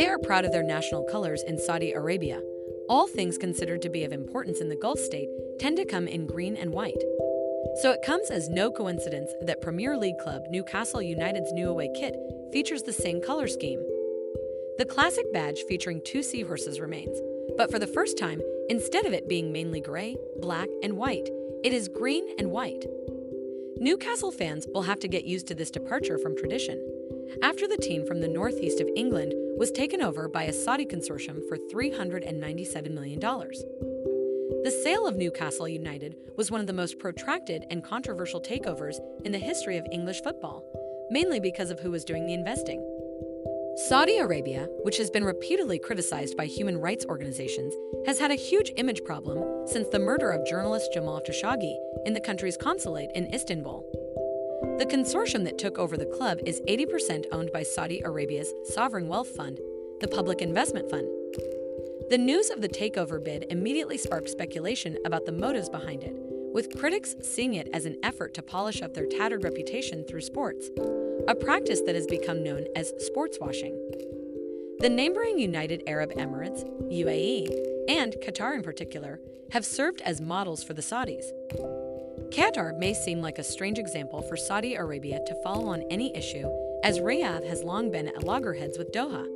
They are proud of their national colors in Saudi Arabia. All things considered to be of importance in the Gulf state tend to come in green and white. So it comes as no coincidence that Premier League club Newcastle United's new away kit features the same color scheme. The classic badge featuring two seahorses remains, but for the first time, instead of it being mainly gray, black, and white, it is green and white. Newcastle fans will have to get used to this departure from tradition, after the team from the northeast of England was taken over by a Saudi consortium for $397 million. The sale of Newcastle United was one of the most protracted and controversial takeovers in the history of English football, mainly because of who was doing the investing. Saudi Arabia, which has been repeatedly criticized by human rights organizations, has had a huge image problem since the murder of journalist Jamal Khashoggi in the country's consulate in Istanbul. The consortium that took over the club is 80% owned by Saudi Arabia's sovereign wealth fund, the Public Investment Fund. The news of the takeover bid immediately sparked speculation about the motives behind it, with critics seeing it as an effort to polish up their tattered reputation through sports, a practice that has become known as sports washing. The neighboring United Arab Emirates, UAE, and Qatar in particular, have served as models for the Saudis. Qatar may seem like a strange example for Saudi Arabia to follow on any issue, as Riyadh has long been at loggerheads with Doha.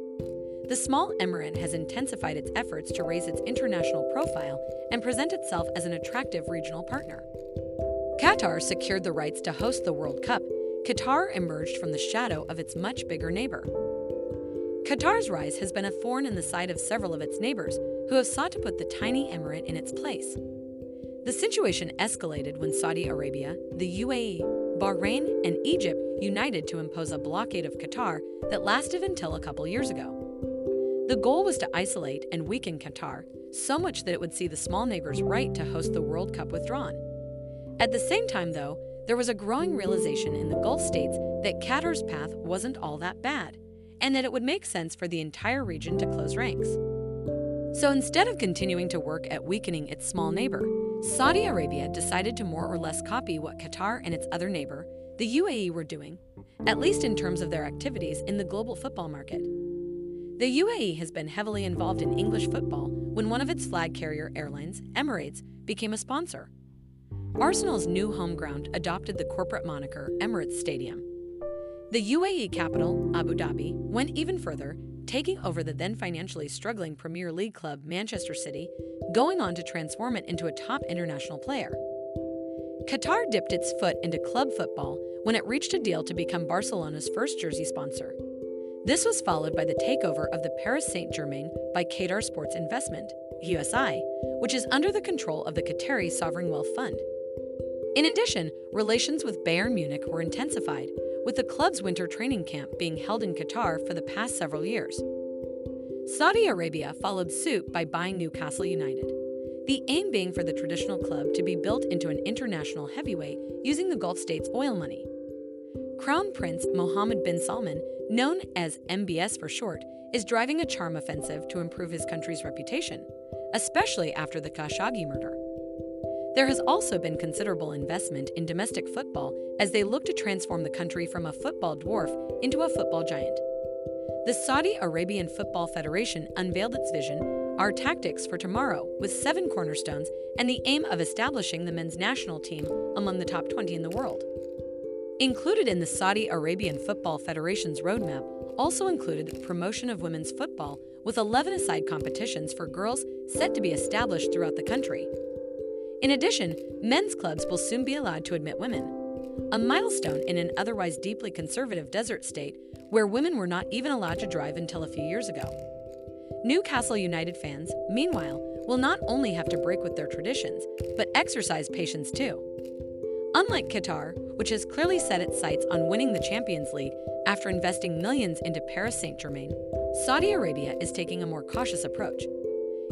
The small emirate has intensified its efforts to raise its international profile and present itself as an attractive regional partner. Qatar secured the rights to host the World Cup. Qatar emerged from the shadow of its much bigger neighbor. Qatar's rise has been a thorn in the side of several of its neighbors who have sought to put the tiny emirate in its place. The situation escalated when Saudi Arabia, the UAE, Bahrain, and Egypt united to impose a blockade of Qatar that lasted until a couple years ago. The goal was to isolate and weaken Qatar, so much that it would see the small neighbor's right to host the World Cup withdrawn. At the same time, though, there was a growing realization in the Gulf states that Qatar's path wasn't all that bad, and that it would make sense for the entire region to close ranks. So instead of continuing to work at weakening its small neighbor, Saudi Arabia decided to more or less copy what Qatar and its other neighbor, the UAE, were doing, at least in terms of their activities in the global football market. The UAE has been heavily involved in English football when one of its flag carrier airlines, Emirates, became a sponsor. Arsenal's new home ground adopted the corporate moniker Emirates Stadium. The UAE capital, Abu Dhabi, went even further, taking over the then financially struggling Premier League club Manchester City, going on to transform it into a top international player. Qatar dipped its foot into club football when it reached a deal to become Barcelona's first jersey sponsor. This was followed by the takeover of the Paris Saint Germain by Qatar Sports Investment, QSI, which is under the control of the Qatari Sovereign Wealth Fund. In addition, relations with Bayern Munich were intensified, with the club's winter training camp being held in Qatar for the past several years. Saudi Arabia followed suit by buying Newcastle United, the aim being for the traditional club to be built into an international heavyweight using the Gulf states' oil money. Crown Prince Mohammed bin Salman, known as MBS for short, is driving a charm offensive to improve his country's reputation, especially after the Khashoggi murder. There has also been considerable investment in domestic football as they look to transform the country from a football dwarf into a football giant. The Saudi Arabian Football Federation unveiled its vision, Our Tactics for Tomorrow, with seven cornerstones and the aim of establishing the men's national team among the top 20 in the world. Included in the Saudi Arabian Football Federation's roadmap also included the promotion of women's football with 11 aside competitions for girls set to be established throughout the country. In addition, men's clubs will soon be allowed to admit women, a milestone in an otherwise deeply conservative desert state where women were not even allowed to drive until a few years ago. Newcastle United fans, meanwhile, will not only have to break with their traditions, but exercise patience too. Unlike Qatar, which has clearly set its sights on winning the Champions League after investing millions into Paris Saint Germain, Saudi Arabia is taking a more cautious approach.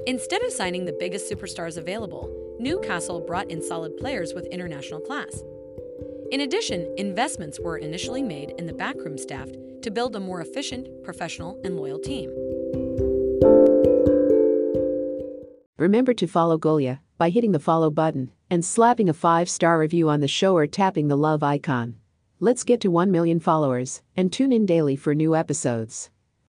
Instead of signing the biggest superstars available, Newcastle brought in solid players with international class. In addition, investments were initially made in the backroom staff to build a more efficient, professional, and loyal team. Remember to follow Golia by hitting the follow button and slapping a five star review on the show or tapping the love icon. Let's get to 1 million followers and tune in daily for new episodes.